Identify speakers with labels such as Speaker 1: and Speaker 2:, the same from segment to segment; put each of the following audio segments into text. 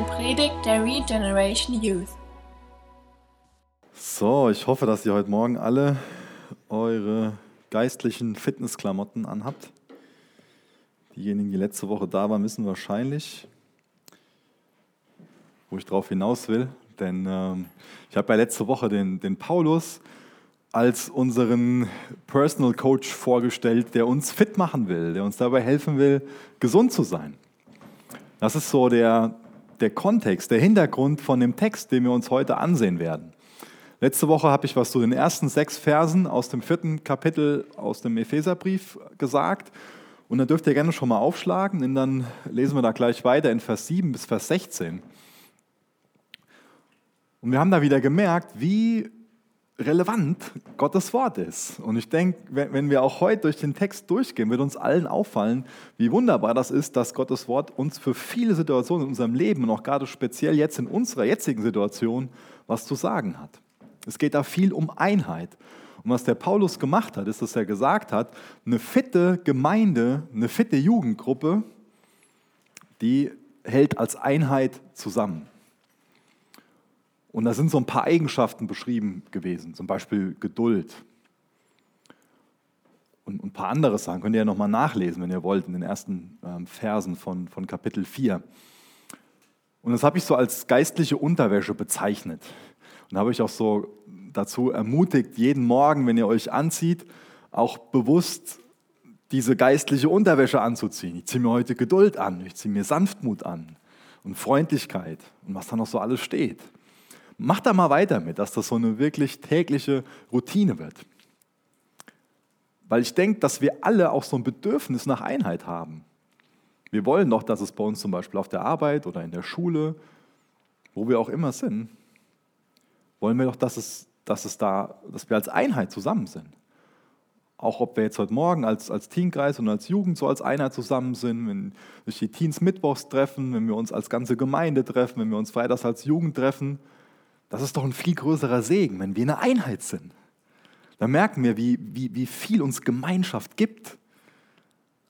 Speaker 1: eine Predigt der Regeneration Youth.
Speaker 2: So, ich hoffe, dass ihr heute Morgen alle eure geistlichen Fitnessklamotten anhabt. Diejenigen, die letzte Woche da waren, wissen wahrscheinlich, wo ich drauf hinaus will. Denn ähm, ich habe ja letzte Woche den, den Paulus als unseren Personal Coach vorgestellt, der uns fit machen will, der uns dabei helfen will, gesund zu sein. Das ist so der, der Kontext, der Hintergrund von dem Text, den wir uns heute ansehen werden. Letzte Woche habe ich was zu den ersten sechs Versen aus dem vierten Kapitel aus dem Epheserbrief gesagt. Und dann dürft ihr gerne schon mal aufschlagen, denn dann lesen wir da gleich weiter in Vers 7 bis Vers 16. Und wir haben da wieder gemerkt, wie relevant Gottes Wort ist. Und ich denke, wenn wir auch heute durch den Text durchgehen, wird uns allen auffallen, wie wunderbar das ist, dass Gottes Wort uns für viele Situationen in unserem Leben und auch gerade speziell jetzt in unserer jetzigen Situation was zu sagen hat. Es geht da viel um Einheit. Und was der Paulus gemacht hat, ist, dass er gesagt hat, eine fitte Gemeinde, eine fitte Jugendgruppe, die hält als Einheit zusammen. Und da sind so ein paar Eigenschaften beschrieben gewesen, zum Beispiel Geduld. Und ein paar andere Sachen könnt ihr ja nochmal nachlesen, wenn ihr wollt, in den ersten ähm, Versen von, von Kapitel 4. Und das habe ich so als geistliche Unterwäsche bezeichnet. Und habe ich auch so dazu ermutigt, jeden Morgen, wenn ihr euch anzieht, auch bewusst diese geistliche Unterwäsche anzuziehen. Ich ziehe mir heute Geduld an, ich ziehe mir Sanftmut an und Freundlichkeit und was da noch so alles steht. Mach da mal weiter mit, dass das so eine wirklich tägliche Routine wird. Weil ich denke, dass wir alle auch so ein Bedürfnis nach Einheit haben. Wir wollen doch, dass es bei uns zum Beispiel auf der Arbeit oder in der Schule, wo wir auch immer sind, wollen wir doch, dass, es, dass, es da, dass wir als Einheit zusammen sind. Auch ob wir jetzt heute Morgen als, als Teenkreis und als Jugend so als Einheit zusammen sind, wenn sich die Teens mittwochs treffen, wenn wir uns als ganze Gemeinde treffen, wenn wir uns freitags als Jugend treffen, das ist doch ein viel größerer Segen, wenn wir eine Einheit sind. Da merken wir, wie, wie, wie viel uns Gemeinschaft gibt.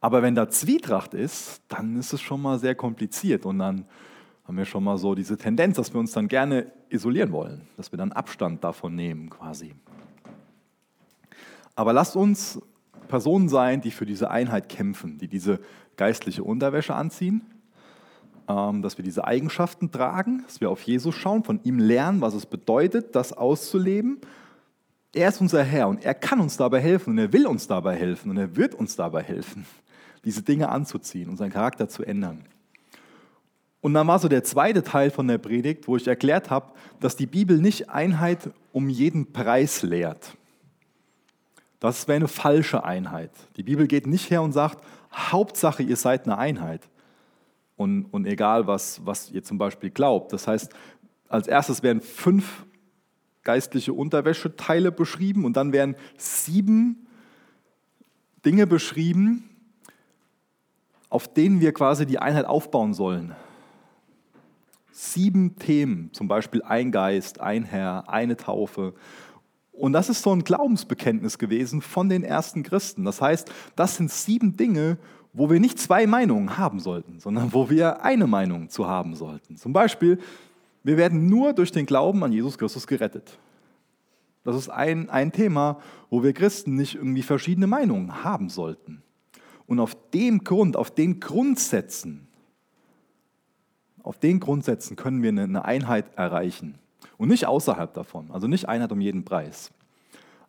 Speaker 2: Aber wenn da Zwietracht ist, dann ist es schon mal sehr kompliziert und dann haben wir schon mal so diese Tendenz, dass wir uns dann gerne isolieren wollen, dass wir dann Abstand davon nehmen quasi. Aber lasst uns Personen sein, die für diese Einheit kämpfen, die diese geistliche Unterwäsche anziehen dass wir diese Eigenschaften tragen, dass wir auf Jesus schauen, von ihm lernen, was es bedeutet, das auszuleben. Er ist unser Herr und er kann uns dabei helfen und er will uns dabei helfen und er wird uns dabei helfen, diese Dinge anzuziehen, unseren Charakter zu ändern. Und dann war so der zweite Teil von der Predigt, wo ich erklärt habe, dass die Bibel nicht Einheit um jeden Preis lehrt. Das wäre eine falsche Einheit. Die Bibel geht nicht her und sagt, Hauptsache, ihr seid eine Einheit und, und egal, was, was ihr zum Beispiel glaubt. Das heißt, als erstes werden fünf geistliche Unterwäscheteile beschrieben und dann werden sieben Dinge beschrieben, auf denen wir quasi die Einheit aufbauen sollen. Sieben Themen, zum Beispiel ein Geist, ein Herr, eine Taufe. Und das ist so ein Glaubensbekenntnis gewesen von den ersten Christen. Das heißt, das sind sieben Dinge, wo wir nicht zwei Meinungen haben sollten, sondern wo wir eine Meinung zu haben sollten. Zum Beispiel, wir werden nur durch den Glauben an Jesus Christus gerettet. Das ist ein, ein Thema, wo wir Christen nicht irgendwie verschiedene Meinungen haben sollten. Und auf dem Grund, auf den Grundsätzen, auf den Grundsätzen können wir eine Einheit erreichen. Und nicht außerhalb davon, also nicht Einheit um jeden Preis.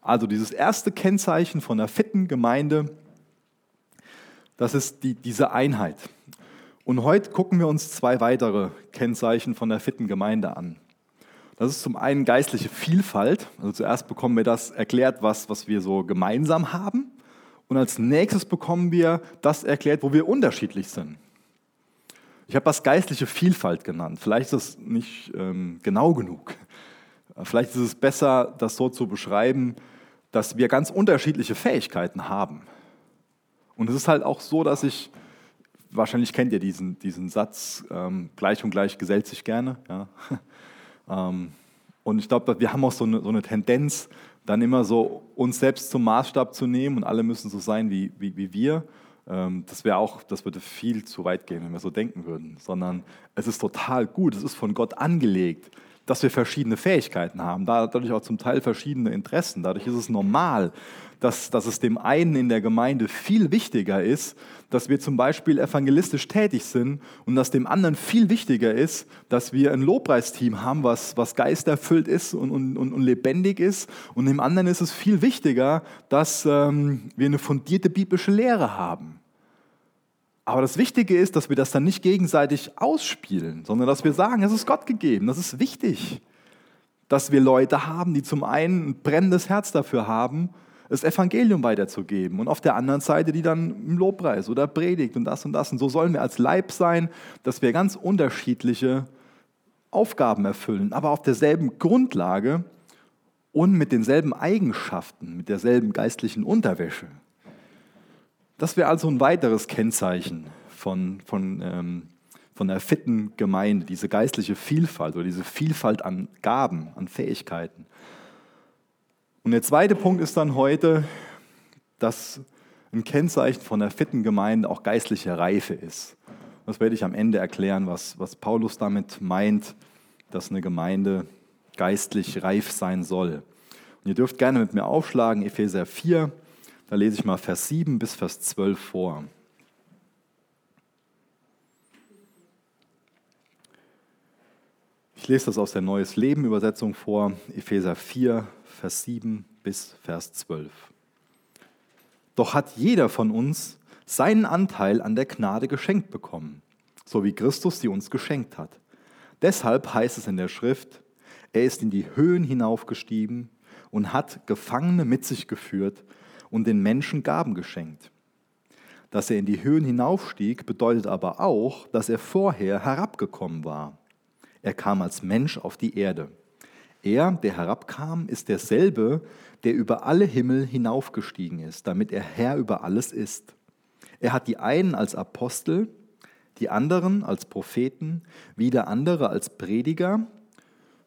Speaker 2: Also dieses erste Kennzeichen von einer fitten Gemeinde das ist die, diese Einheit. Und heute gucken wir uns zwei weitere Kennzeichen von der fitten Gemeinde an. Das ist zum einen geistliche Vielfalt. Also zuerst bekommen wir das erklärt, was, was wir so gemeinsam haben. Und als nächstes bekommen wir das erklärt, wo wir unterschiedlich sind. Ich habe das geistliche Vielfalt genannt. Vielleicht ist es nicht ähm, genau genug. Vielleicht ist es besser, das so zu beschreiben, dass wir ganz unterschiedliche Fähigkeiten haben. Und es ist halt auch so, dass ich, wahrscheinlich kennt ihr diesen, diesen Satz, ähm, gleich und gleich gesellt sich gerne. Ja? ähm, und ich glaube, wir haben auch so eine, so eine, Tendenz, dann immer so uns selbst zum Maßstab zu nehmen und alle müssen so sein wie, wie, wie wir. ähm, das wäre auch, das würde viel zu weit gehen, wenn wir so denken würden, sondern es ist total gut, es ist von Gott angelegt, dass wir verschiedene Fähigkeiten haben, dadurch auch zum Teil verschiedene Interessen. Dadurch ist es normal, dass, dass es dem einen in der Gemeinde viel wichtiger ist, dass wir zum Beispiel evangelistisch tätig sind und dass dem anderen viel wichtiger ist, dass wir ein Lobpreisteam haben, was, was geisterfüllt ist und, und, und lebendig ist. Und dem anderen ist es viel wichtiger, dass ähm, wir eine fundierte biblische Lehre haben. Aber das Wichtige ist, dass wir das dann nicht gegenseitig ausspielen, sondern dass wir sagen, es ist Gott gegeben, das ist wichtig. Dass wir Leute haben, die zum einen ein brennendes Herz dafür haben, das Evangelium weiterzugeben und auf der anderen Seite die dann im Lobpreis oder predigt und das und das. Und so sollen wir als Leib sein, dass wir ganz unterschiedliche Aufgaben erfüllen, aber auf derselben Grundlage und mit denselben Eigenschaften, mit derselben geistlichen Unterwäsche. Das wäre also ein weiteres Kennzeichen von, von, ähm, von einer fitten Gemeinde, diese geistliche Vielfalt oder diese Vielfalt an Gaben, an Fähigkeiten. Und der zweite Punkt ist dann heute, dass ein Kennzeichen von einer fitten Gemeinde auch geistliche Reife ist. Das werde ich am Ende erklären, was, was Paulus damit meint, dass eine Gemeinde geistlich reif sein soll. Und ihr dürft gerne mit mir aufschlagen, Epheser 4, da lese ich mal Vers 7 bis Vers 12 vor. Ich lese das aus der Neues Leben Übersetzung vor, Epheser 4, Vers 7 bis Vers 12. Doch hat jeder von uns seinen Anteil an der Gnade geschenkt bekommen, so wie Christus sie uns geschenkt hat. Deshalb heißt es in der Schrift, er ist in die Höhen hinaufgestiegen und hat Gefangene mit sich geführt und den Menschen Gaben geschenkt. Dass er in die Höhen hinaufstieg, bedeutet aber auch, dass er vorher herabgekommen war. Er kam als Mensch auf die Erde. Er, der herabkam, ist derselbe, der über alle Himmel hinaufgestiegen ist, damit er Herr über alles ist. Er hat die einen als Apostel, die anderen als Propheten, wieder andere als Prediger,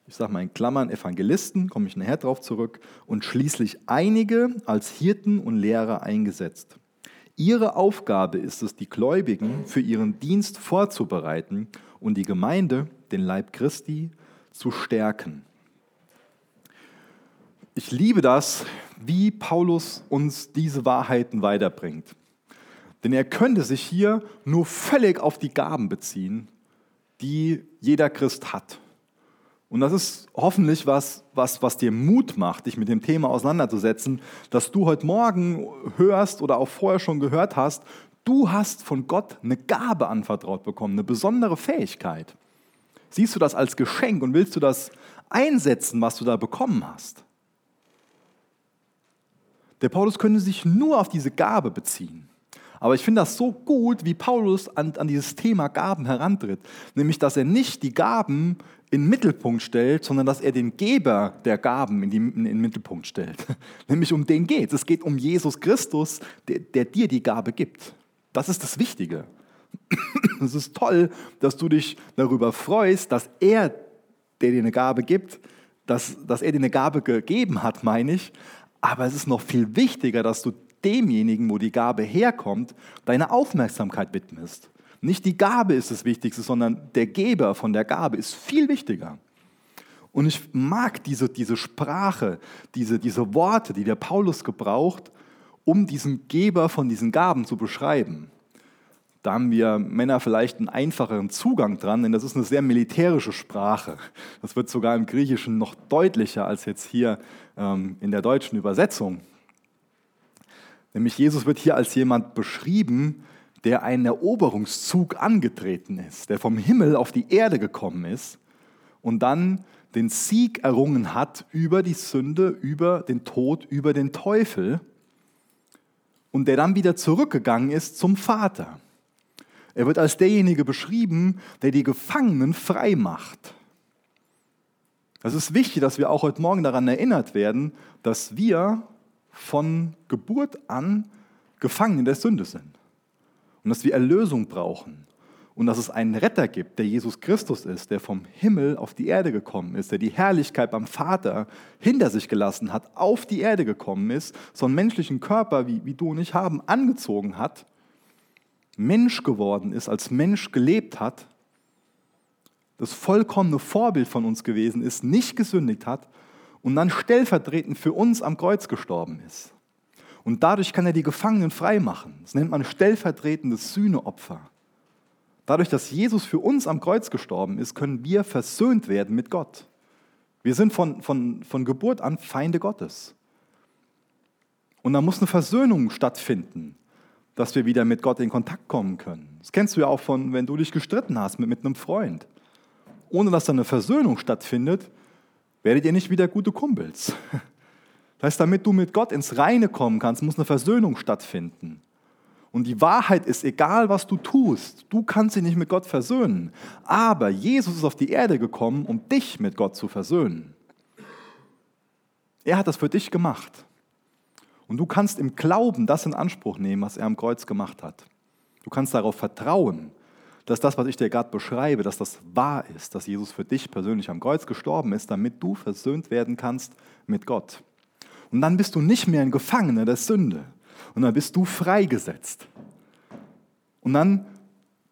Speaker 2: ich sage mal in Klammern Evangelisten, komme ich nachher darauf zurück, und schließlich einige als Hirten und Lehrer eingesetzt. Ihre Aufgabe ist es, die Gläubigen für ihren Dienst vorzubereiten und die Gemeinde, den Leib Christi, zu stärken. Ich liebe das, wie Paulus uns diese Wahrheiten weiterbringt. Denn er könnte sich hier nur völlig auf die Gaben beziehen, die jeder Christ hat. Und das ist hoffentlich was, was, was dir Mut macht, dich mit dem Thema auseinanderzusetzen, dass du heute Morgen hörst oder auch vorher schon gehört hast, du hast von Gott eine Gabe anvertraut bekommen, eine besondere Fähigkeit. Siehst du das als Geschenk und willst du das einsetzen, was du da bekommen hast? Der Paulus könnte sich nur auf diese Gabe beziehen. Aber ich finde das so gut, wie Paulus an, an dieses Thema Gaben herantritt. Nämlich, dass er nicht die Gaben in den Mittelpunkt stellt, sondern dass er den Geber der Gaben in, die, in den Mittelpunkt stellt. Nämlich um den geht es. Es geht um Jesus Christus, der, der dir die Gabe gibt. Das ist das Wichtige. Es ist toll, dass du dich darüber freust, dass er, der dir eine Gabe gibt, dass, dass er dir eine Gabe gegeben hat, meine ich. Aber es ist noch viel wichtiger, dass du demjenigen, wo die Gabe herkommt, deine Aufmerksamkeit widmest. Nicht die Gabe ist das Wichtigste, sondern der Geber von der Gabe ist viel wichtiger. Und ich mag diese, diese Sprache, diese, diese Worte, die der Paulus gebraucht, um diesen Geber von diesen Gaben zu beschreiben. Da haben wir Männer vielleicht einen einfacheren Zugang dran, denn das ist eine sehr militärische Sprache. Das wird sogar im Griechischen noch deutlicher als jetzt hier ähm, in der deutschen Übersetzung. Nämlich Jesus wird hier als jemand beschrieben, der einen Eroberungszug angetreten ist, der vom Himmel auf die Erde gekommen ist und dann den Sieg errungen hat über die Sünde, über den Tod, über den Teufel und der dann wieder zurückgegangen ist zum Vater. Er wird als derjenige beschrieben, der die Gefangenen frei macht. Es ist wichtig, dass wir auch heute Morgen daran erinnert werden, dass wir von Geburt an gefangen in der Sünde sind. Und dass wir Erlösung brauchen. Und dass es einen Retter gibt, der Jesus Christus ist, der vom Himmel auf die Erde gekommen ist, der die Herrlichkeit beim Vater hinter sich gelassen hat, auf die Erde gekommen ist, so einen menschlichen Körper, wie, wie du und ich haben, angezogen hat Mensch geworden ist, als Mensch gelebt hat, das vollkommene Vorbild von uns gewesen ist, nicht gesündigt hat und dann stellvertretend für uns am Kreuz gestorben ist. Und dadurch kann er die Gefangenen freimachen. Das nennt man stellvertretendes Sühneopfer. Dadurch, dass Jesus für uns am Kreuz gestorben ist, können wir versöhnt werden mit Gott. Wir sind von, von, von Geburt an Feinde Gottes. Und da muss eine Versöhnung stattfinden, dass wir wieder mit Gott in Kontakt kommen können. Das kennst du ja auch von, wenn du dich gestritten hast mit, mit einem Freund. Ohne dass da eine Versöhnung stattfindet, werdet ihr nicht wieder gute Kumpels. Das heißt, damit du mit Gott ins Reine kommen kannst, muss eine Versöhnung stattfinden. Und die Wahrheit ist, egal was du tust, du kannst dich nicht mit Gott versöhnen. Aber Jesus ist auf die Erde gekommen, um dich mit Gott zu versöhnen. Er hat das für dich gemacht. Und du kannst im Glauben das in Anspruch nehmen, was er am Kreuz gemacht hat. Du kannst darauf vertrauen, dass das, was ich dir gerade beschreibe, dass das wahr ist, dass Jesus für dich persönlich am Kreuz gestorben ist, damit du versöhnt werden kannst mit Gott. Und dann bist du nicht mehr ein Gefangener der Sünde. Und dann bist du freigesetzt. Und dann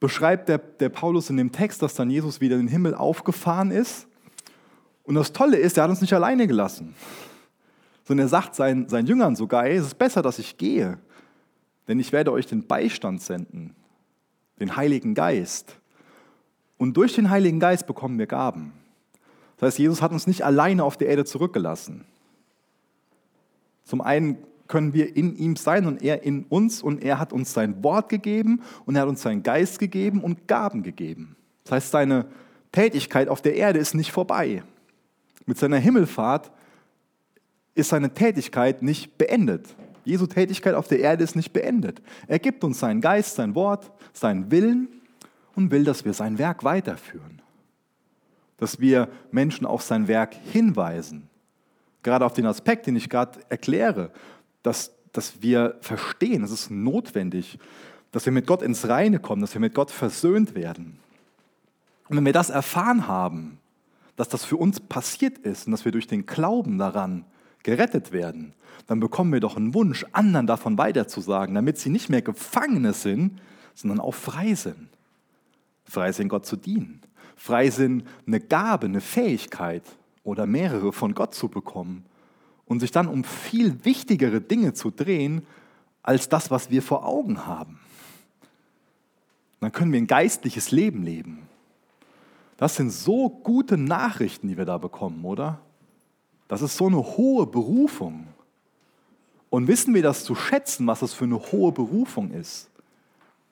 Speaker 2: beschreibt der, der Paulus in dem Text, dass dann Jesus wieder in den Himmel aufgefahren ist. Und das Tolle ist, er hat uns nicht alleine gelassen. Sondern er sagt seinen, seinen Jüngern sogar, hey, es ist besser, dass ich gehe, denn ich werde euch den Beistand senden, den Heiligen Geist. Und durch den Heiligen Geist bekommen wir Gaben. Das heißt, Jesus hat uns nicht alleine auf der Erde zurückgelassen. Zum einen können wir in ihm sein und er in uns und er hat uns sein Wort gegeben und er hat uns seinen Geist gegeben und Gaben gegeben. Das heißt, seine Tätigkeit auf der Erde ist nicht vorbei. Mit seiner Himmelfahrt ist seine Tätigkeit nicht beendet. Jesu Tätigkeit auf der Erde ist nicht beendet. Er gibt uns seinen Geist, sein Wort, seinen Willen und will, dass wir sein Werk weiterführen. Dass wir Menschen auf sein Werk hinweisen. Gerade auf den Aspekt, den ich gerade erkläre, dass, dass wir verstehen, es ist notwendig, dass wir mit Gott ins Reine kommen, dass wir mit Gott versöhnt werden. Und wenn wir das erfahren haben, dass das für uns passiert ist und dass wir durch den Glauben daran gerettet werden, dann bekommen wir doch einen Wunsch, anderen davon weiterzusagen, damit sie nicht mehr Gefangene sind, sondern auch frei sind. Frei sind, Gott zu dienen. Frei sind, eine Gabe, eine Fähigkeit oder mehrere von Gott zu bekommen und sich dann um viel wichtigere Dinge zu drehen, als das, was wir vor Augen haben. Dann können wir ein geistliches Leben leben. Das sind so gute Nachrichten, die wir da bekommen, oder? Das ist so eine hohe Berufung. Und wissen wir das zu schätzen, was das für eine hohe Berufung ist?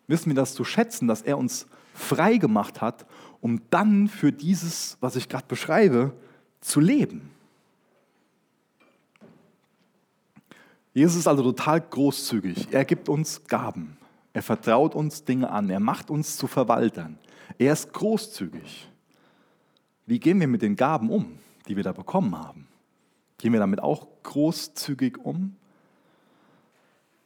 Speaker 2: Wissen wir das zu schätzen, dass er uns frei gemacht hat, um dann für dieses, was ich gerade beschreibe, zu leben? Jesus ist also total großzügig. Er gibt uns Gaben. Er vertraut uns Dinge an. Er macht uns zu Verwaltern. Er ist großzügig. Wie gehen wir mit den Gaben um, die wir da bekommen haben? Gehen wir damit auch großzügig um?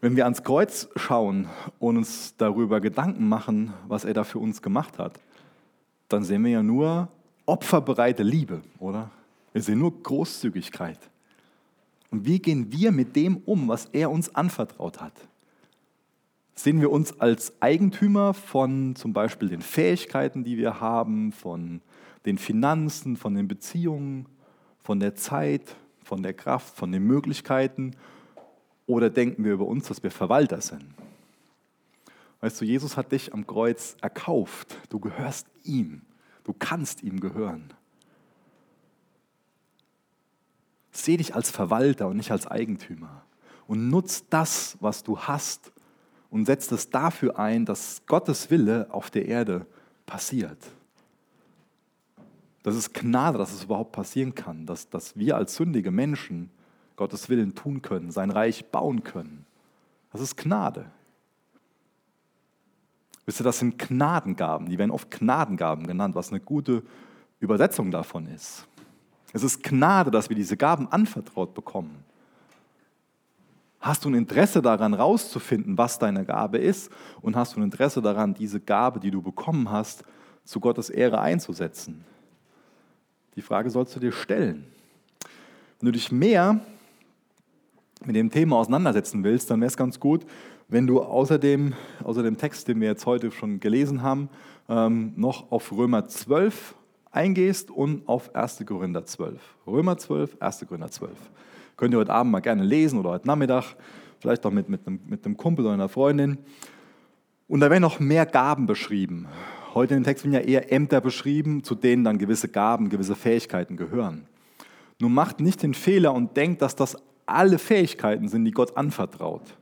Speaker 2: Wenn wir ans Kreuz schauen und uns darüber Gedanken machen, was er da für uns gemacht hat, dann sehen wir ja nur opferbereite Liebe, oder? Wir sehen nur Großzügigkeit. Und wie gehen wir mit dem um, was er uns anvertraut hat? Sehen wir uns als Eigentümer von zum Beispiel den Fähigkeiten, die wir haben, von den Finanzen, von den Beziehungen, von der Zeit, von der Kraft, von den Möglichkeiten? Oder denken wir über uns, dass wir Verwalter sind? Weißt du, Jesus hat dich am Kreuz erkauft. Du gehörst ihm. Du kannst ihm gehören. Seh dich als Verwalter und nicht als Eigentümer. Und nutz das, was du hast und setz es dafür ein, dass Gottes Wille auf der Erde passiert. Das ist Gnade, dass es überhaupt passieren kann, dass, dass wir als sündige Menschen Gottes Willen tun können, sein Reich bauen können. Das ist Gnade. Wisst ihr, das sind Gnadengaben. Die werden oft Gnadengaben genannt, was eine gute Übersetzung davon ist. Es ist Gnade, dass wir diese Gaben anvertraut bekommen. Hast du ein Interesse daran, rauszufinden, was deine Gabe ist? Und hast du ein Interesse daran, diese Gabe, die du bekommen hast, zu Gottes Ehre einzusetzen? Die Frage sollst du dir stellen. Wenn du dich mehr mit dem Thema auseinandersetzen willst, dann wäre es ganz gut, wenn du außer dem, außer dem Text, den wir jetzt heute schon gelesen haben, ähm, noch auf Römer 12 eingehst und auf 1. Korinther 12. Römer 12, 1. Korinther 12. Könnt ihr heute Abend mal gerne lesen oder heute Nachmittag, vielleicht auch mit, mit, einem, mit einem Kumpel oder einer Freundin. Und da werden noch mehr Gaben beschrieben. Heute in dem Text werden ja eher Ämter beschrieben, zu denen dann gewisse Gaben, gewisse Fähigkeiten gehören. Nun macht nicht den Fehler und denkt, dass das alle Fähigkeiten sind, die Gott anvertraut.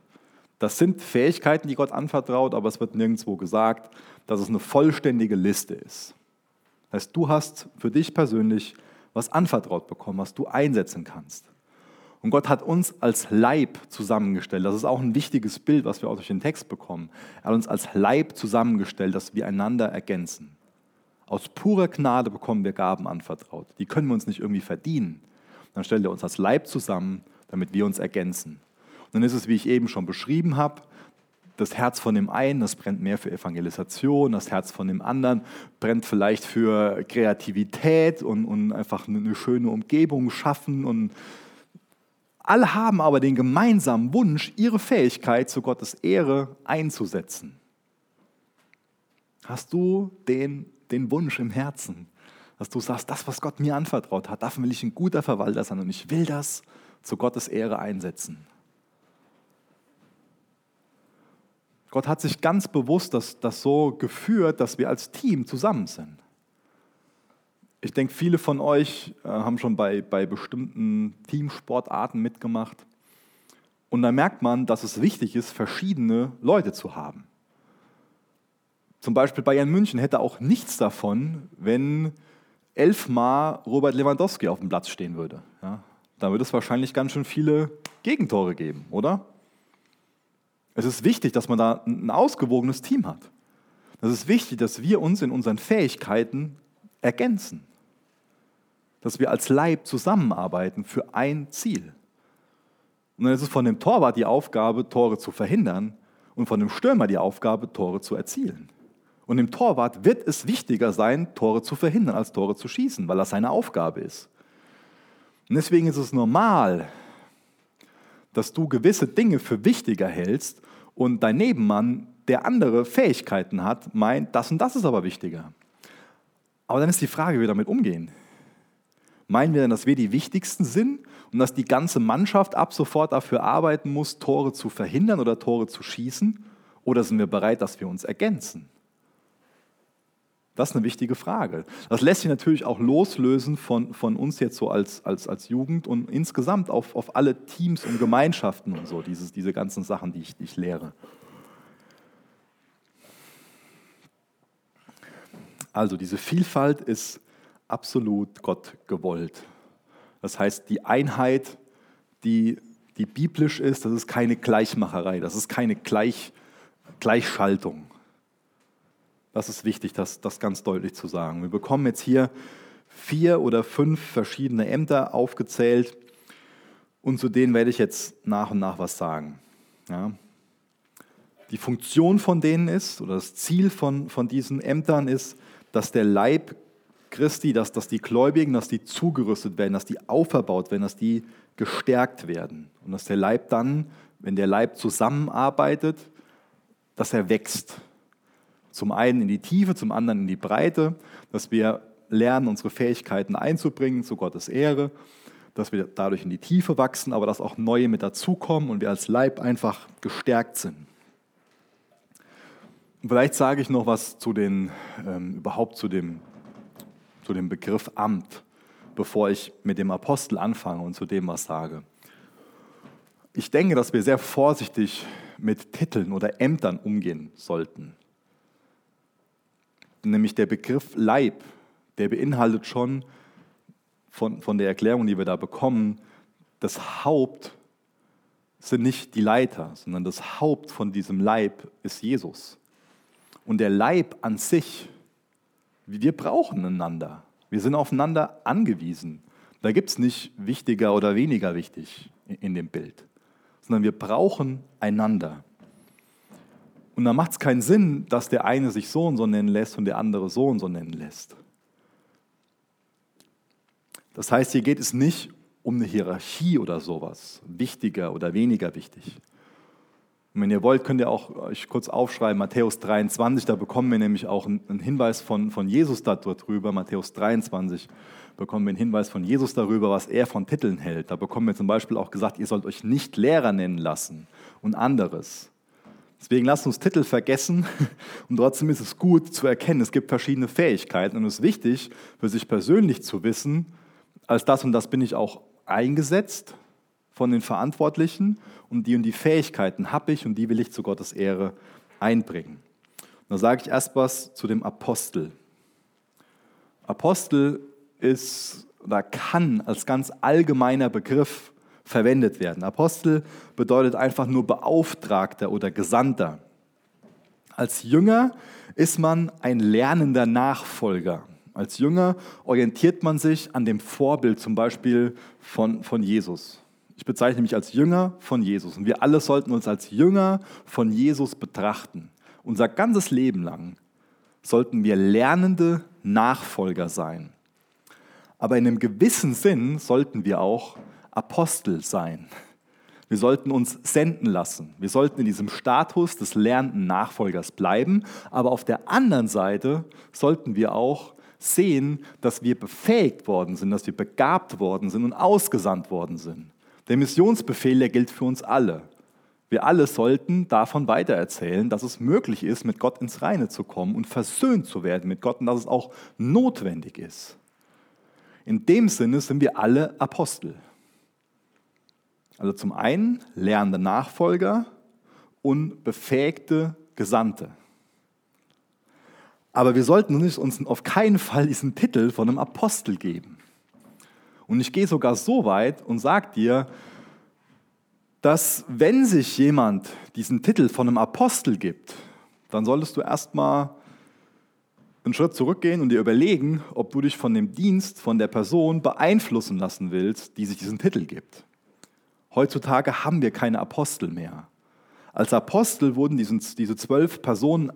Speaker 2: Das sind Fähigkeiten, die Gott anvertraut, aber es wird nirgendwo gesagt, dass es eine vollständige Liste ist. Das heißt, du hast für dich persönlich was anvertraut bekommen, was du einsetzen kannst. Und Gott hat uns als Leib zusammengestellt. Das ist auch ein wichtiges Bild, was wir auch durch den Text bekommen. Er hat uns als Leib zusammengestellt, dass wir einander ergänzen. Aus purer Gnade bekommen wir Gaben anvertraut. Die können wir uns nicht irgendwie verdienen. Dann stellt er uns als Leib zusammen, damit wir uns ergänzen. Und dann ist es, wie ich eben schon beschrieben habe, das Herz von dem einen, das brennt mehr für Evangelisation, das Herz von dem anderen brennt vielleicht für Kreativität und, und einfach eine schöne Umgebung schaffen und alle haben aber den gemeinsamen Wunsch, ihre Fähigkeit zu Gottes Ehre einzusetzen. Hast du den, den Wunsch im Herzen, dass du sagst, das, was Gott mir anvertraut hat, davon will ich ein guter Verwalter sein und ich will das zu Gottes Ehre einsetzen? Gott hat sich ganz bewusst das, das so geführt, dass wir als Team zusammen sind. Ich denke, viele von euch äh, haben schon bei, bei bestimmten Teamsportarten mitgemacht. Und da merkt man, dass es wichtig ist, verschiedene Leute zu haben. Zum Beispiel Bayern München hätte auch nichts davon, wenn elfmal Robert Lewandowski auf dem Platz stehen würde. Ja, da würde es wahrscheinlich ganz schön viele Gegentore geben, oder? Es ist wichtig, dass man da ein ausgewogenes Team hat. Es ist wichtig, dass wir uns in unseren Fähigkeiten ergänzen dass wir als Leib zusammenarbeiten für ein Ziel. Und dann ist es von dem Torwart die Aufgabe, Tore zu verhindern und von dem Stürmer die Aufgabe, Tore zu erzielen. Und dem Torwart wird es wichtiger sein, Tore zu verhindern, als Tore zu schießen, weil das seine Aufgabe ist. Und deswegen ist es normal, dass du gewisse Dinge für wichtiger hältst und dein Nebenmann, der andere Fähigkeiten hat, meint, das und das ist aber wichtiger. Aber dann ist die Frage, wie wir damit umgehen. Meinen wir denn, dass wir die Wichtigsten sind und dass die ganze Mannschaft ab sofort dafür arbeiten muss, Tore zu verhindern oder Tore zu schießen? Oder sind wir bereit, dass wir uns ergänzen? Das ist eine wichtige Frage. Das lässt sich natürlich auch loslösen von, von uns jetzt so als, als, als Jugend und insgesamt auf, auf alle Teams und Gemeinschaften und so, dieses, diese ganzen Sachen, die ich, die ich lehre. Also diese Vielfalt ist absolut Gott gewollt. Das heißt, die Einheit, die, die biblisch ist, das ist keine Gleichmacherei, das ist keine Gleich, Gleichschaltung. Das ist wichtig, das, das ganz deutlich zu sagen. Wir bekommen jetzt hier vier oder fünf verschiedene Ämter aufgezählt und zu denen werde ich jetzt nach und nach was sagen. Ja. Die Funktion von denen ist, oder das Ziel von, von diesen Ämtern ist, dass der Leib Christi, dass, dass die Gläubigen, dass die zugerüstet werden, dass die auferbaut werden, dass die gestärkt werden. Und dass der Leib dann, wenn der Leib zusammenarbeitet, dass er wächst. Zum einen in die Tiefe, zum anderen in die Breite, dass wir lernen, unsere Fähigkeiten einzubringen zu Gottes Ehre, dass wir dadurch in die Tiefe wachsen, aber dass auch neue mit dazukommen und wir als Leib einfach gestärkt sind. Und vielleicht sage ich noch was zu den, ähm, überhaupt zu dem zu dem Begriff Amt, bevor ich mit dem Apostel anfange und zu dem was sage. Ich denke, dass wir sehr vorsichtig mit Titeln oder Ämtern umgehen sollten. Nämlich der Begriff Leib, der beinhaltet schon von, von der Erklärung, die wir da bekommen, das Haupt sind nicht die Leiter, sondern das Haupt von diesem Leib ist Jesus. Und der Leib an sich wir brauchen einander. Wir sind aufeinander angewiesen. Da gibt es nicht wichtiger oder weniger wichtig in dem Bild, sondern wir brauchen einander. Und da macht es keinen Sinn, dass der eine sich so und so nennen lässt und der andere so und so nennen lässt. Das heißt, hier geht es nicht um eine Hierarchie oder sowas, wichtiger oder weniger wichtig. Und wenn ihr wollt, könnt ihr auch euch kurz aufschreiben, Matthäus 23, da bekommen wir nämlich auch einen Hinweis von, von Jesus darüber, Matthäus 23 bekommen wir einen Hinweis von Jesus darüber, was er von Titeln hält. Da bekommen wir zum Beispiel auch gesagt, ihr sollt euch nicht Lehrer nennen lassen und anderes. Deswegen lasst uns Titel vergessen und trotzdem ist es gut zu erkennen, es gibt verschiedene Fähigkeiten und es ist wichtig für sich persönlich zu wissen, als das und das bin ich auch eingesetzt von den Verantwortlichen und die und die Fähigkeiten habe ich und die will ich zu Gottes Ehre einbringen. Da sage ich erst was zu dem Apostel. Apostel ist oder kann als ganz allgemeiner Begriff verwendet werden. Apostel bedeutet einfach nur Beauftragter oder Gesandter. Als Jünger ist man ein lernender Nachfolger. Als Jünger orientiert man sich an dem Vorbild zum Beispiel von, von Jesus. Ich bezeichne mich als Jünger von Jesus. Und wir alle sollten uns als Jünger von Jesus betrachten. Unser ganzes Leben lang sollten wir lernende Nachfolger sein. Aber in einem gewissen Sinn sollten wir auch Apostel sein. Wir sollten uns senden lassen. Wir sollten in diesem Status des lernenden Nachfolgers bleiben. Aber auf der anderen Seite sollten wir auch sehen, dass wir befähigt worden sind, dass wir begabt worden sind und ausgesandt worden sind. Der Missionsbefehl, der gilt für uns alle. Wir alle sollten davon weitererzählen, dass es möglich ist, mit Gott ins Reine zu kommen und versöhnt zu werden mit Gott und dass es auch notwendig ist. In dem Sinne sind wir alle Apostel. Also zum einen lernende Nachfolger und befähigte Gesandte. Aber wir sollten uns auf keinen Fall diesen Titel von einem Apostel geben. Und ich gehe sogar so weit und sage dir, dass wenn sich jemand diesen Titel von einem Apostel gibt, dann solltest du erstmal einen Schritt zurückgehen und dir überlegen, ob du dich von dem Dienst, von der Person beeinflussen lassen willst, die sich diesen Titel gibt. Heutzutage haben wir keine Apostel mehr. Als Apostel wurden diese zwölf Personen,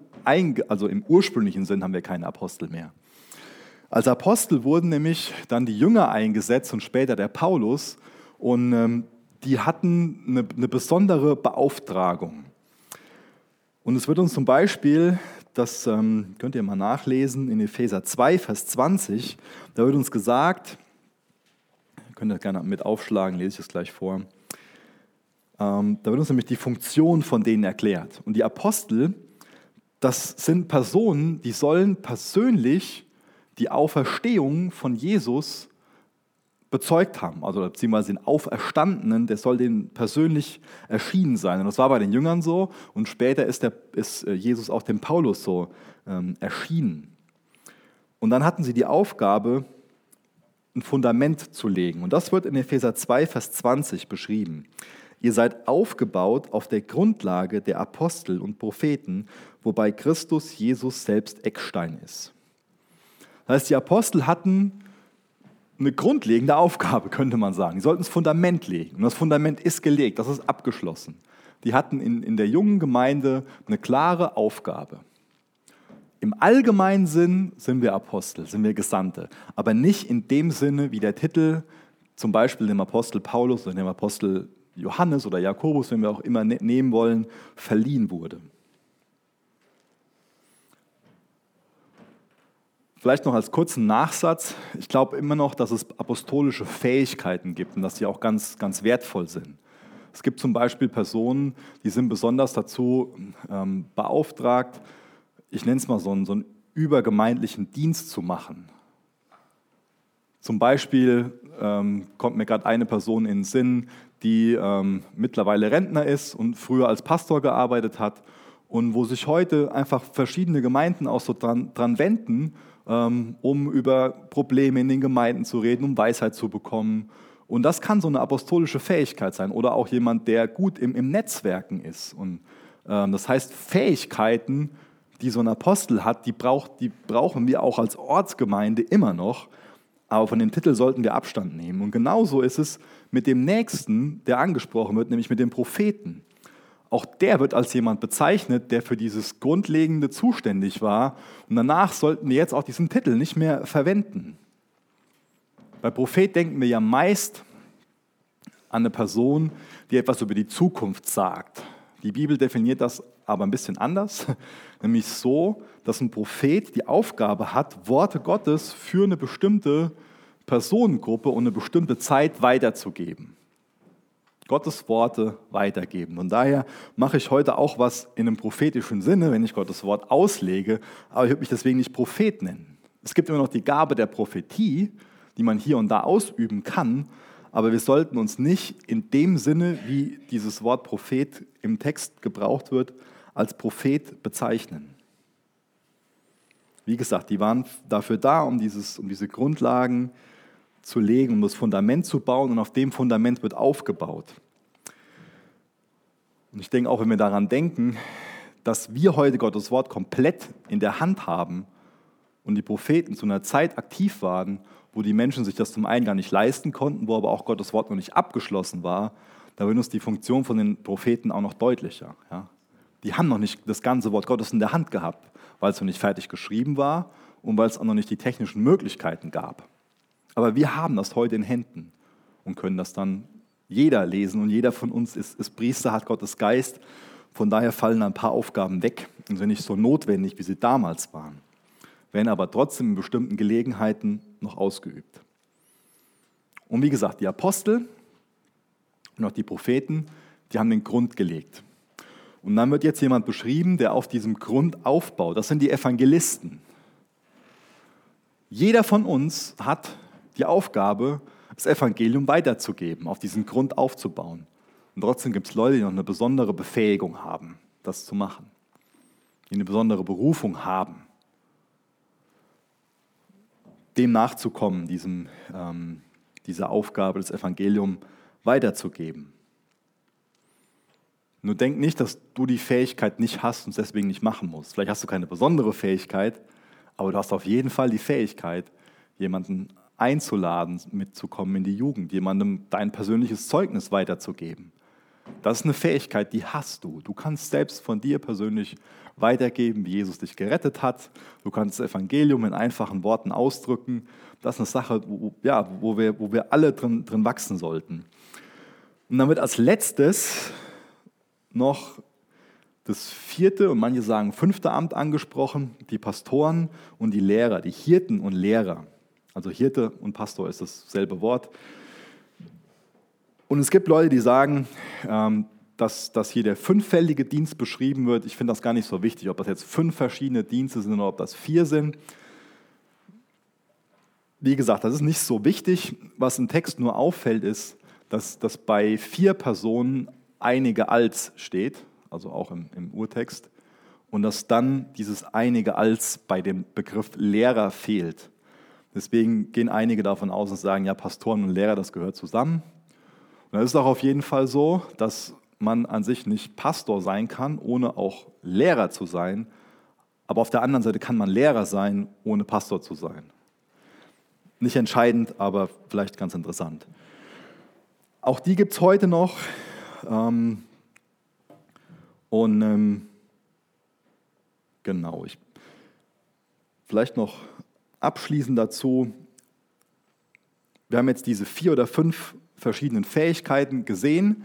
Speaker 2: also im ursprünglichen Sinn haben wir keine Apostel mehr. Als Apostel wurden nämlich dann die Jünger eingesetzt und später der Paulus und ähm, die hatten eine, eine besondere Beauftragung. Und es wird uns zum Beispiel, das ähm, könnt ihr mal nachlesen, in Epheser 2, Vers 20, da wird uns gesagt, ihr könnt das gerne mit aufschlagen, lese ich es gleich vor. Ähm, da wird uns nämlich die Funktion von denen erklärt. Und die Apostel, das sind Personen, die sollen persönlich die Auferstehung von Jesus bezeugt haben, also beziehungsweise den Auferstandenen, der soll denen persönlich erschienen sein. Und das war bei den Jüngern so und später ist, der, ist äh, Jesus auch dem Paulus so ähm, erschienen. Und dann hatten sie die Aufgabe, ein Fundament zu legen. Und das wird in Epheser 2, Vers 20 beschrieben. Ihr seid aufgebaut auf der Grundlage der Apostel und Propheten, wobei Christus Jesus selbst Eckstein ist. Das heißt, die Apostel hatten eine grundlegende Aufgabe, könnte man sagen. Die sollten das Fundament legen. Und das Fundament ist gelegt, das ist abgeschlossen. Die hatten in, in der jungen Gemeinde eine klare Aufgabe. Im allgemeinen Sinn sind wir Apostel, sind wir Gesandte, aber nicht in dem Sinne, wie der Titel zum Beispiel dem Apostel Paulus oder dem Apostel Johannes oder Jakobus, wenn wir auch immer ne-, nehmen wollen, verliehen wurde. Vielleicht noch als kurzen Nachsatz. Ich glaube immer noch, dass es apostolische Fähigkeiten gibt und dass die auch ganz, ganz wertvoll sind. Es gibt zum Beispiel Personen, die sind besonders dazu ähm, beauftragt, ich nenne es mal so einen, so einen übergemeindlichen Dienst zu machen. Zum Beispiel ähm, kommt mir gerade eine Person in den Sinn, die ähm, mittlerweile Rentner ist und früher als Pastor gearbeitet hat und wo sich heute einfach verschiedene Gemeinden auch so dran, dran wenden, ähm, um über Probleme in den Gemeinden zu reden, um Weisheit zu bekommen. Und das kann so eine apostolische Fähigkeit sein oder auch jemand, der gut im, im Netzwerken ist. Und ähm, das heißt, Fähigkeiten, die so ein Apostel hat, die, braucht, die brauchen wir auch als Ortsgemeinde immer noch. Aber von dem Titel sollten wir Abstand nehmen. Und genauso ist es mit dem Nächsten, der angesprochen wird, nämlich mit dem Propheten. Auch der wird als jemand bezeichnet, der für dieses Grundlegende zuständig war. Und danach sollten wir jetzt auch diesen Titel nicht mehr verwenden. Bei Prophet denken wir ja meist an eine Person, die etwas über die Zukunft sagt. Die Bibel definiert das aber ein bisschen anders, nämlich so, dass ein Prophet die Aufgabe hat, Worte Gottes für eine bestimmte Personengruppe und eine bestimmte Zeit weiterzugeben. Gottes Worte weitergeben. Und daher mache ich heute auch was in einem prophetischen Sinne, wenn ich Gottes Wort auslege, aber ich würde mich deswegen nicht Prophet nennen. Es gibt immer noch die Gabe der Prophetie, die man hier und da ausüben kann, aber wir sollten uns nicht in dem Sinne, wie dieses Wort Prophet im Text gebraucht wird, als Prophet bezeichnen. Wie gesagt, die waren dafür da, um, dieses, um diese Grundlagen zu legen, um das Fundament zu bauen und auf dem Fundament wird aufgebaut. Und ich denke auch, wenn wir daran denken, dass wir heute Gottes Wort komplett in der Hand haben und die Propheten zu einer Zeit aktiv waren, wo die Menschen sich das zum einen gar nicht leisten konnten, wo aber auch Gottes Wort noch nicht abgeschlossen war, da wird uns die Funktion von den Propheten auch noch deutlicher. Ja. Die haben noch nicht das ganze Wort Gottes in der Hand gehabt, weil es noch nicht fertig geschrieben war und weil es auch noch nicht die technischen Möglichkeiten gab. Aber wir haben das heute in Händen und können das dann jeder lesen und jeder von uns ist, ist Priester, hat Gottes Geist. Von daher fallen ein paar Aufgaben weg und sind nicht so notwendig, wie sie damals waren, werden aber trotzdem in bestimmten Gelegenheiten noch ausgeübt. Und wie gesagt, die Apostel und auch die Propheten, die haben den Grund gelegt. Und dann wird jetzt jemand beschrieben, der auf diesem Grund aufbaut. Das sind die Evangelisten. Jeder von uns hat die Aufgabe, das Evangelium weiterzugeben, auf diesen Grund aufzubauen. Und trotzdem gibt es Leute, die noch eine besondere Befähigung haben, das zu machen, die eine besondere Berufung haben, dem nachzukommen, diesem, ähm, dieser Aufgabe, das Evangelium weiterzugeben. Nur denk nicht, dass du die Fähigkeit nicht hast und es deswegen nicht machen musst. Vielleicht hast du keine besondere Fähigkeit, aber du hast auf jeden Fall die Fähigkeit, jemanden einzuladen, mitzukommen in die Jugend, jemandem dein persönliches Zeugnis weiterzugeben. Das ist eine Fähigkeit, die hast du. Du kannst selbst von dir persönlich weitergeben, wie Jesus dich gerettet hat. Du kannst das Evangelium in einfachen Worten ausdrücken. Das ist eine Sache, wo, ja, wo, wir, wo wir alle drin, drin wachsen sollten. Und wird als letztes noch das vierte und manche sagen fünfte Amt angesprochen, die Pastoren und die Lehrer, die Hirten und Lehrer. Also Hirte und Pastor ist dasselbe Wort. Und es gibt Leute, die sagen, ähm, dass, dass hier der fünffällige Dienst beschrieben wird. Ich finde das gar nicht so wichtig, ob das jetzt fünf verschiedene Dienste sind oder ob das vier sind. Wie gesagt, das ist nicht so wichtig. Was im Text nur auffällt, ist, dass, dass bei vier Personen einige als steht, also auch im, im Urtext, und dass dann dieses einige als bei dem Begriff Lehrer fehlt. Deswegen gehen einige davon aus und sagen, ja, Pastoren und Lehrer, das gehört zusammen. Und es ist auch auf jeden Fall so, dass man an sich nicht Pastor sein kann, ohne auch Lehrer zu sein. Aber auf der anderen Seite kann man Lehrer sein, ohne Pastor zu sein. Nicht entscheidend, aber vielleicht ganz interessant. Auch die gibt es heute noch. Ähm, und ähm, genau, ich, vielleicht noch abschließend dazu, wir haben jetzt diese vier oder fünf verschiedenen Fähigkeiten gesehen.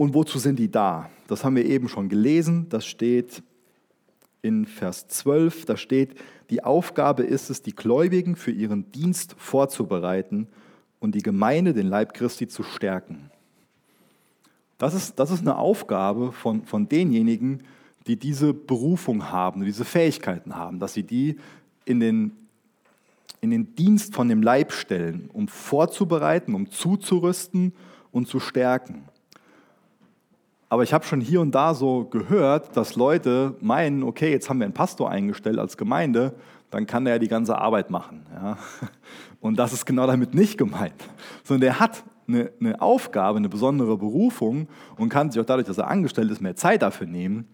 Speaker 2: Und wozu sind die da? Das haben wir eben schon gelesen. Das steht in Vers 12. Da steht, die Aufgabe ist es, die Gläubigen für ihren Dienst vorzubereiten und die Gemeinde, den Leib Christi, zu stärken. Das ist, das ist eine Aufgabe von, von denjenigen, die diese Berufung haben, diese Fähigkeiten haben, dass sie die in den, in den Dienst von dem Leib stellen, um vorzubereiten, um zuzurüsten und zu stärken. Aber ich habe schon hier und da so gehört, dass Leute meinen, okay, jetzt haben wir einen Pastor eingestellt als Gemeinde, dann kann der ja die ganze Arbeit machen. Ja? Und das ist genau damit nicht gemeint, sondern der hat eine, eine Aufgabe, eine besondere Berufung und kann sich auch dadurch, dass er angestellt ist, mehr Zeit dafür nehmen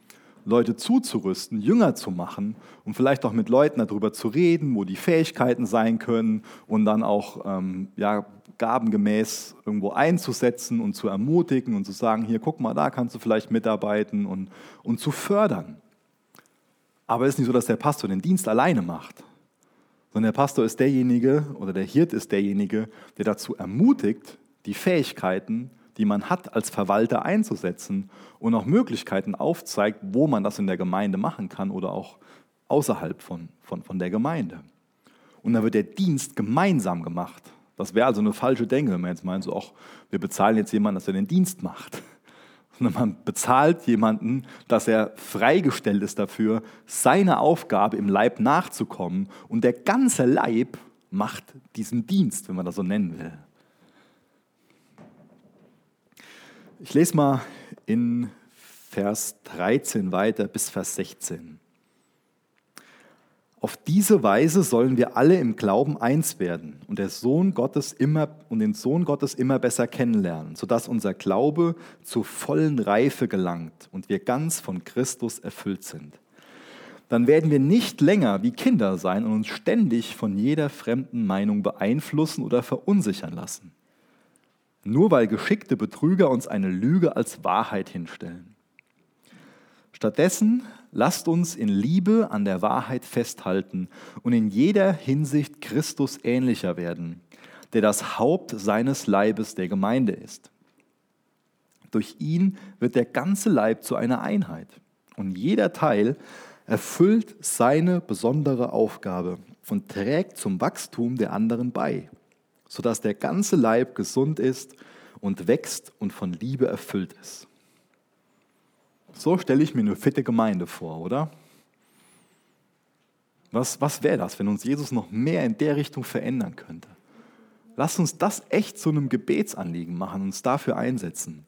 Speaker 2: Leute zuzurüsten, Jünger zu machen und vielleicht auch mit Leuten darüber zu reden, wo die Fähigkeiten sein können und dann auch ähm, ja, gabengemäß irgendwo einzusetzen und zu ermutigen und zu sagen, hier guck mal, da kannst du vielleicht mitarbeiten und, und zu fördern. Aber es ist nicht so, dass der Pastor den Dienst alleine macht, sondern der Pastor ist derjenige oder der Hirt ist derjenige, der dazu ermutigt, die Fähigkeiten, die man hat, als Verwalter einzusetzen und auch Möglichkeiten aufzeigt, wo man das in der Gemeinde machen kann oder auch außerhalb von, von, von der Gemeinde. Und da wird der Dienst gemeinsam gemacht. Das wäre also eine falsche Denke, wenn man jetzt meint, so, ach, wir bezahlen jetzt jemanden, dass er den Dienst macht. Sondern man bezahlt jemanden, dass er freigestellt ist dafür, seiner Aufgabe im Leib nachzukommen. Und der ganze Leib macht diesen Dienst, wenn man das so nennen will. Ich lese mal in Vers 13 weiter bis Vers 16. Auf diese Weise sollen wir alle im Glauben eins werden und, der Sohn Gottes immer, und den Sohn Gottes immer besser kennenlernen, sodass unser Glaube zur vollen Reife gelangt und wir ganz von Christus erfüllt sind. Dann werden wir nicht länger wie Kinder sein und uns ständig von jeder fremden Meinung beeinflussen oder verunsichern lassen nur weil geschickte Betrüger uns eine Lüge als Wahrheit hinstellen. Stattdessen lasst uns in Liebe an der Wahrheit festhalten und in jeder Hinsicht Christus ähnlicher werden, der das Haupt seines Leibes der Gemeinde ist. Durch ihn wird der ganze Leib zu einer Einheit und jeder Teil erfüllt seine besondere Aufgabe und trägt zum Wachstum der anderen bei sodass der ganze Leib gesund ist und wächst und von Liebe erfüllt ist. So stelle ich mir eine fitte Gemeinde vor, oder? Was, was wäre das, wenn uns Jesus noch mehr in der Richtung verändern könnte? Lass uns das echt zu einem Gebetsanliegen machen, uns dafür einsetzen.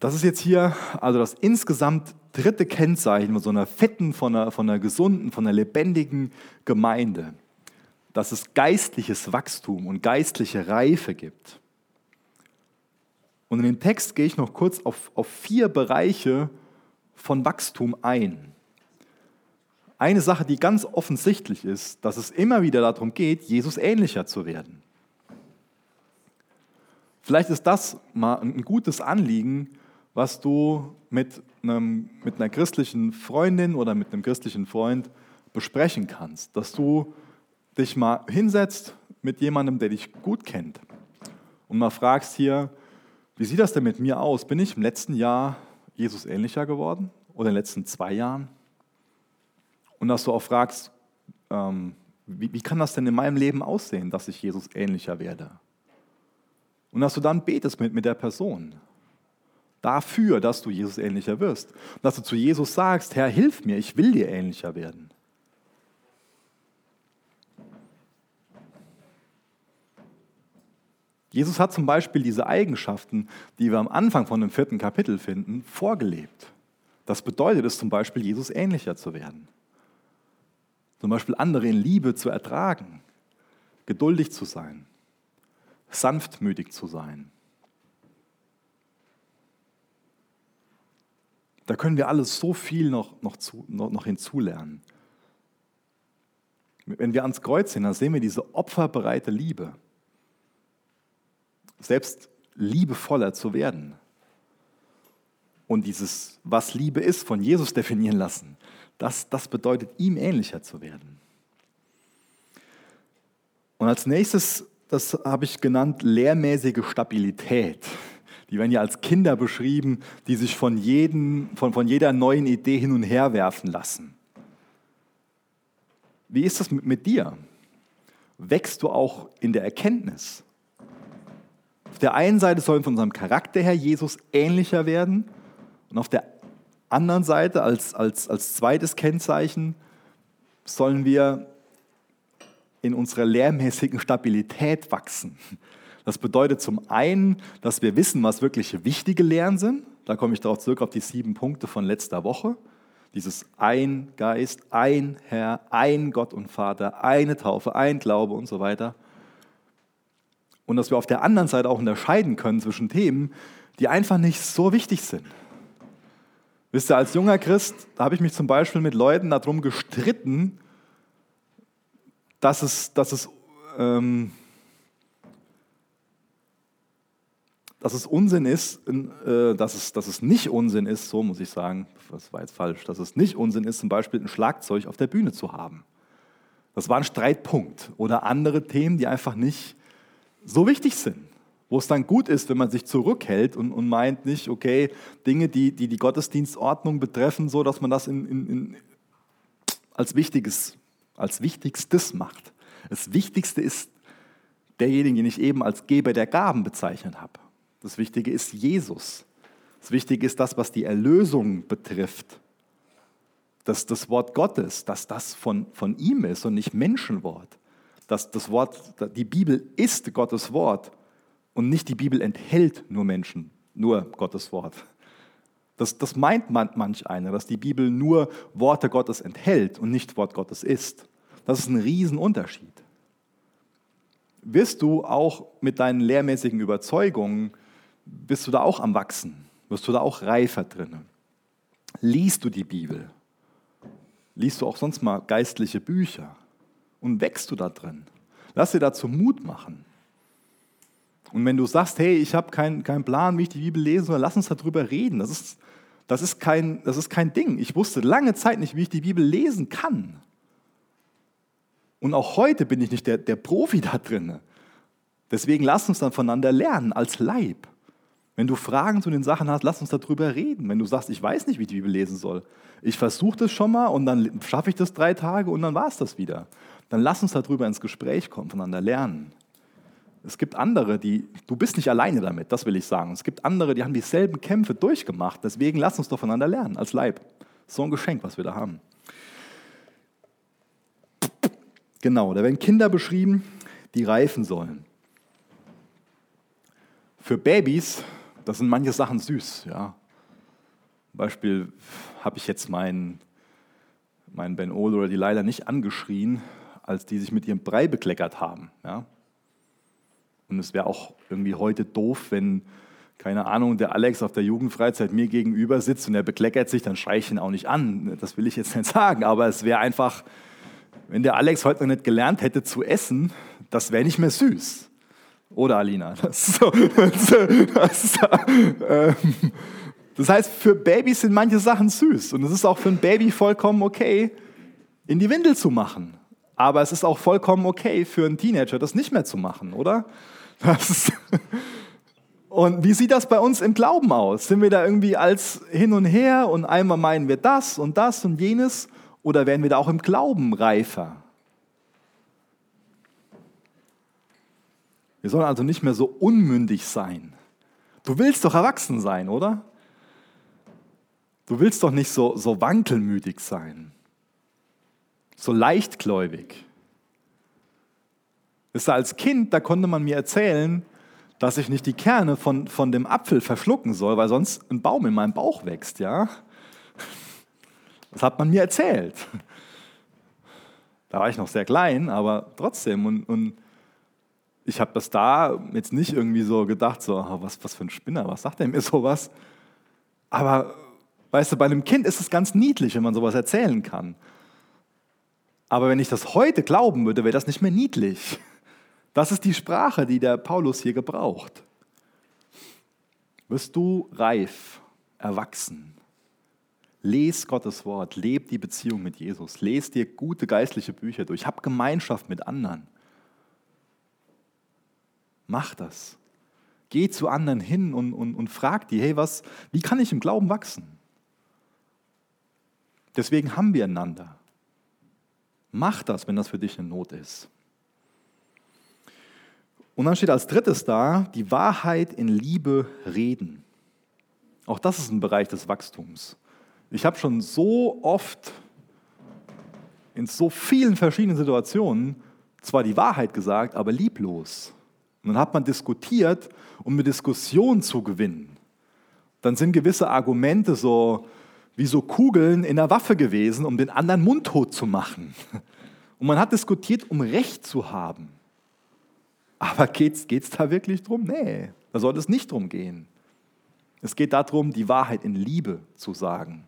Speaker 2: Das ist jetzt hier also das insgesamt dritte Kennzeichen von so einer fetten, von einer, von einer gesunden, von einer lebendigen Gemeinde dass es geistliches Wachstum und geistliche Reife gibt. Und in den Text gehe ich noch kurz auf, auf vier Bereiche von Wachstum ein. Eine Sache, die ganz offensichtlich ist, dass es immer wieder darum geht, Jesus ähnlicher zu werden. Vielleicht ist das mal ein gutes Anliegen, was du mit, einem, mit einer christlichen Freundin oder mit einem christlichen Freund besprechen kannst, dass du dich mal hinsetzt mit jemandem, der dich gut kennt und mal fragst hier, wie sieht das denn mit mir aus? Bin ich im letzten Jahr Jesus ähnlicher geworden oder in den letzten zwei Jahren? Und dass du auch fragst, ähm, wie, wie kann das denn in meinem Leben aussehen, dass ich Jesus ähnlicher werde? Und dass du dann betest mit, mit der Person dafür, dass du Jesus ähnlicher wirst. Und dass du zu Jesus sagst, Herr, hilf mir, ich will dir ähnlicher werden. Jesus hat zum Beispiel diese Eigenschaften, die wir am Anfang von dem vierten Kapitel finden, vorgelebt. Das bedeutet es zum Beispiel, Jesus ähnlicher zu werden. Zum Beispiel andere in Liebe zu ertragen, geduldig zu sein, sanftmütig zu sein. Da können wir alles so viel noch, noch, zu, noch, noch hinzulernen. Wenn wir ans Kreuz sehen, dann sehen wir diese opferbereite Liebe selbst liebevoller zu werden. Und dieses, was Liebe ist, von Jesus definieren lassen, das, das bedeutet, ihm ähnlicher zu werden. Und als nächstes, das habe ich genannt, lehrmäßige Stabilität. Die werden ja als Kinder beschrieben, die sich von, jedem, von, von jeder neuen Idee hin und her werfen lassen. Wie ist das mit, mit dir? Wächst du auch in der Erkenntnis? Auf der einen Seite sollen von unserem Charakter her Jesus ähnlicher werden und auf der anderen Seite als, als, als zweites Kennzeichen sollen wir in unserer lehrmäßigen Stabilität wachsen. Das bedeutet zum einen, dass wir wissen, was wirklich wichtige Lehren sind. Da komme ich darauf zurück auf die sieben Punkte von letzter Woche. Dieses ein Geist, ein Herr, ein Gott und Vater, eine Taufe, ein Glaube und so weiter. Und dass wir auf der anderen Seite auch unterscheiden können zwischen Themen, die einfach nicht so wichtig sind. Wisst ihr, als junger Christ, habe ich mich zum Beispiel mit Leuten darum gestritten, dass es, dass es, ähm, dass es Unsinn ist, äh, dass, es, dass es nicht Unsinn ist, so muss ich sagen, das war jetzt falsch, dass es nicht Unsinn ist, zum Beispiel ein Schlagzeug auf der Bühne zu haben. Das war ein Streitpunkt. Oder andere Themen, die einfach nicht so wichtig sind. Wo es dann gut ist, wenn man sich zurückhält und, und meint nicht, okay, Dinge, die, die die Gottesdienstordnung betreffen, so dass man das in, in, in, als, Wichtiges, als Wichtigstes macht. Das Wichtigste ist derjenige, den ich eben als Geber der Gaben bezeichnet habe. Das Wichtige ist Jesus. Das Wichtige ist das, was die Erlösung betrifft. Dass das Wort Gottes, dass das von, von ihm ist und nicht Menschenwort. Dass das Wort, die Bibel ist Gottes Wort und nicht die Bibel enthält nur Menschen, nur Gottes Wort. Das, das meint man, manch einer, dass die Bibel nur Worte Gottes enthält und nicht Wort Gottes ist. Das ist ein Riesenunterschied. Wirst du auch mit deinen lehrmäßigen Überzeugungen, bist du da auch am Wachsen? Wirst du da auch reifer drin? Liest du die Bibel? Liest du auch sonst mal geistliche Bücher? Und wächst du da drin? Lass dir dazu Mut machen. Und wenn du sagst, hey, ich habe keinen kein Plan, wie ich die Bibel lese, dann lass uns darüber reden. Das ist, das, ist kein, das ist kein Ding. Ich wusste lange Zeit nicht, wie ich die Bibel lesen kann. Und auch heute bin ich nicht der, der Profi da drin. Deswegen lass uns dann voneinander lernen als Leib. Wenn du Fragen zu den Sachen hast, lass uns darüber reden. Wenn du sagst, ich weiß nicht, wie ich die Bibel lesen soll, ich versuche das schon mal und dann schaffe ich das drei Tage und dann war es das wieder. Dann lass uns darüber ins Gespräch kommen, voneinander lernen. Es gibt andere, die, du bist nicht alleine damit, das will ich sagen. Es gibt andere, die haben dieselben Kämpfe durchgemacht. Deswegen lass uns doch voneinander lernen, als Leib. So ein Geschenk, was wir da haben. Genau, da werden Kinder beschrieben, die reifen sollen. Für Babys das sind manche Sachen süß. Ja. Beispiel habe ich jetzt meinen mein Ben Ole oder die Leila nicht angeschrien, als die sich mit ihrem Brei bekleckert haben. Ja. Und es wäre auch irgendwie heute doof, wenn, keine Ahnung, der Alex auf der Jugendfreizeit mir gegenüber sitzt und er bekleckert sich, dann schreie ich ihn auch nicht an. Das will ich jetzt nicht sagen, aber es wäre einfach, wenn der Alex heute noch nicht gelernt hätte zu essen, das wäre nicht mehr süß. Oder Alina. Das, so, das, ähm, das heißt, für Babys sind manche Sachen süß. Und es ist auch für ein Baby vollkommen okay, in die Windel zu machen. Aber es ist auch vollkommen okay für einen Teenager, das nicht mehr zu machen, oder? Und wie sieht das bei uns im Glauben aus? Sind wir da irgendwie als hin und her und einmal meinen wir das und das und jenes? Oder werden wir da auch im Glauben reifer? Wir sollen also nicht mehr so unmündig sein. Du willst doch erwachsen sein, oder? Du willst doch nicht so, so wankelmütig sein, so leichtgläubig. Als Kind, da konnte man mir erzählen, dass ich nicht die Kerne von, von dem Apfel verschlucken soll, weil sonst ein Baum in meinem Bauch wächst, ja? Das hat man mir erzählt. Da war ich noch sehr klein, aber trotzdem. Und, und ich habe das da jetzt nicht irgendwie so gedacht, so, was, was für ein Spinner, was sagt der mir sowas? Aber weißt du, bei einem Kind ist es ganz niedlich, wenn man sowas erzählen kann. Aber wenn ich das heute glauben würde, wäre das nicht mehr niedlich. Das ist die Sprache, die der Paulus hier gebraucht. Wirst du reif, erwachsen? Les Gottes Wort, leb die Beziehung mit Jesus, les dir gute geistliche Bücher durch, hab Gemeinschaft mit anderen. Mach das. Geh zu anderen hin und, und, und frag die, hey, was, wie kann ich im Glauben wachsen? Deswegen haben wir einander. Mach das, wenn das für dich eine Not ist. Und dann steht als drittes da, die Wahrheit in Liebe reden. Auch das ist ein Bereich des Wachstums. Ich habe schon so oft in so vielen verschiedenen Situationen zwar die Wahrheit gesagt, aber lieblos. Und dann hat man diskutiert, um eine Diskussion zu gewinnen. Dann sind gewisse Argumente so wie so Kugeln in der Waffe gewesen, um den anderen mundtot zu machen. Und man hat diskutiert, um Recht zu haben. Aber geht es da wirklich drum? Nee, da soll es nicht drum gehen. Es geht darum, die Wahrheit in Liebe zu sagen.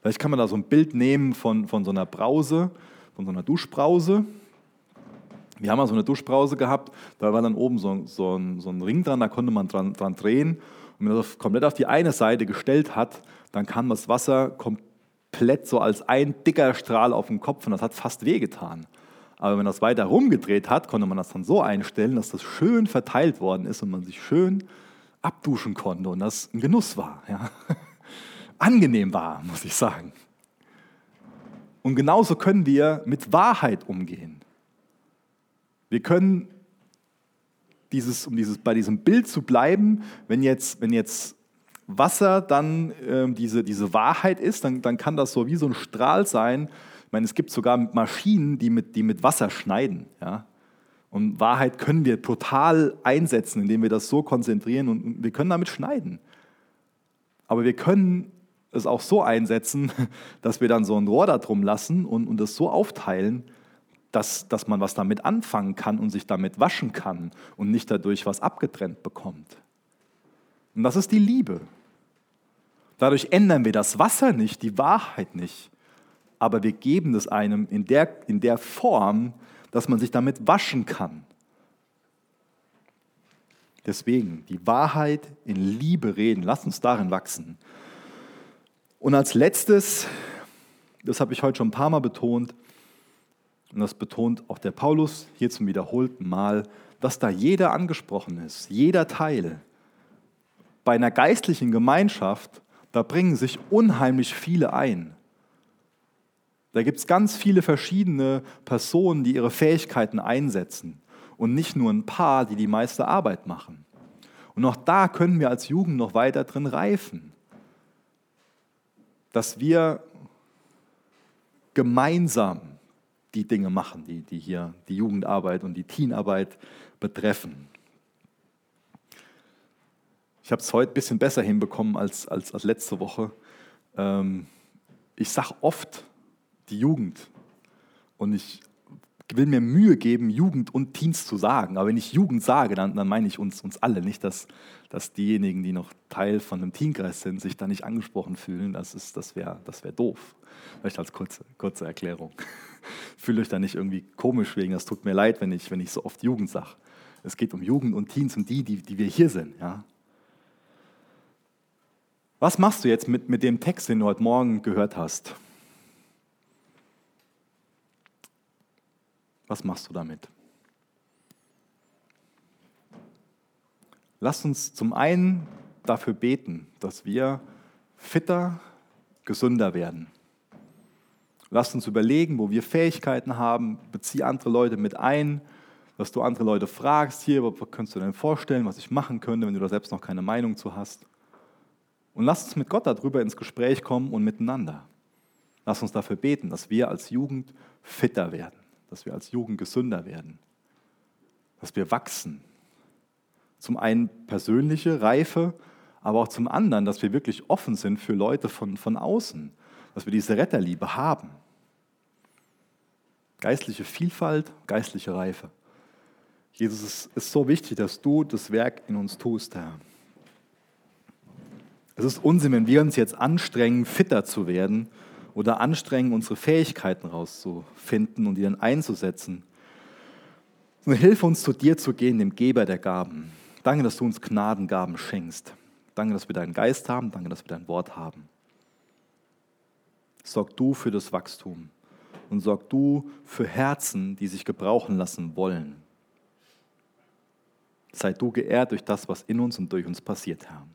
Speaker 2: Vielleicht kann man da so ein Bild nehmen von, von so einer Brause, von so einer Duschbrause. Wir haben mal so eine Duschbrause gehabt, da war dann oben so, so, ein, so ein Ring dran, da konnte man dran, dran drehen. Und wenn man das komplett auf die eine Seite gestellt hat, dann kam das Wasser komplett so als ein dicker Strahl auf den Kopf und das hat fast wehgetan. Aber wenn man das weiter rumgedreht hat, konnte man das dann so einstellen, dass das schön verteilt worden ist und man sich schön abduschen konnte und das ein Genuss war. Ja. Angenehm war, muss ich sagen. Und genauso können wir mit Wahrheit umgehen. Wir können dieses, um dieses, bei diesem Bild zu bleiben, wenn jetzt, wenn jetzt Wasser dann äh, diese, diese Wahrheit ist, dann, dann kann das so wie so ein Strahl sein. Ich meine, es gibt sogar Maschinen, die mit, die mit Wasser schneiden. Ja? Und Wahrheit können wir total einsetzen, indem wir das so konzentrieren und wir können damit schneiden. Aber wir können es auch so einsetzen, dass wir dann so ein Rohr da drum lassen und, und es so aufteilen, dass, dass man was damit anfangen kann und sich damit waschen kann und nicht dadurch was abgetrennt bekommt. Und das ist die Liebe. Dadurch ändern wir das Wasser nicht, die Wahrheit nicht, aber wir geben es einem in der, in der Form, dass man sich damit waschen kann. Deswegen die Wahrheit in Liebe reden. Lass uns darin wachsen. Und als letztes, das habe ich heute schon ein paar Mal betont, und das betont auch der Paulus hier zum wiederholten Mal, dass da jeder angesprochen ist, jeder Teil. Bei einer geistlichen Gemeinschaft, da bringen sich unheimlich viele ein. Da gibt es ganz viele verschiedene Personen, die ihre Fähigkeiten einsetzen und nicht nur ein paar, die die meiste Arbeit machen. Und auch da können wir als Jugend noch weiter drin reifen, dass wir gemeinsam die Dinge machen, die, die hier die Jugendarbeit und die Teenarbeit betreffen. Ich habe es heute ein bisschen besser hinbekommen als, als, als letzte Woche. Ähm, ich sage oft die Jugend und ich will mir Mühe geben, Jugend und Teens zu sagen. Aber wenn ich Jugend sage, dann, dann meine ich uns, uns alle, nicht, dass, dass diejenigen, die noch Teil von einem Teenkreis sind, sich da nicht angesprochen fühlen. Das, das wäre das wär doof. Vielleicht als kurze, kurze Erklärung. Fühlt euch da nicht irgendwie komisch wegen, das tut mir leid, wenn ich, wenn ich so oft Jugend sage. Es geht um Jugend und Teens, um die, die, die wir hier sind. Ja? Was machst du jetzt mit, mit dem Text, den du heute Morgen gehört hast? Was machst du damit? Lass uns zum einen dafür beten, dass wir fitter, gesünder werden. Lass uns überlegen, wo wir Fähigkeiten haben, bezieh andere Leute mit ein, dass du andere Leute fragst, hier, was könntest du denn vorstellen, was ich machen könnte, wenn du da selbst noch keine Meinung zu hast. Und lass uns mit Gott darüber ins Gespräch kommen und miteinander. Lass uns dafür beten, dass wir als Jugend fitter werden, dass wir als Jugend gesünder werden, dass wir wachsen. Zum einen persönliche Reife, aber auch zum anderen, dass wir wirklich offen sind für Leute von, von außen, dass wir diese Retterliebe haben. Geistliche Vielfalt, geistliche Reife. Jesus, es ist so wichtig, dass du das Werk in uns tust, Herr. Es ist Unsinn, wenn wir uns jetzt anstrengen, fitter zu werden oder anstrengen, unsere Fähigkeiten rauszufinden und die dann einzusetzen. Sondern hilf uns, zu dir zu gehen, dem Geber der Gaben. Danke, dass du uns Gnadengaben schenkst. Danke, dass wir deinen Geist haben. Danke, dass wir dein Wort haben. Sorg du für das Wachstum und sorg du für Herzen, die sich gebrauchen lassen wollen. Sei du geehrt durch das, was in uns und durch uns passiert, Herr.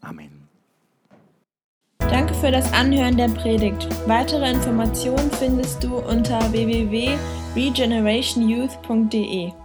Speaker 2: Amen.
Speaker 1: Danke für das Anhören der Predigt. Weitere Informationen findest du unter www.regenerationyouth.de.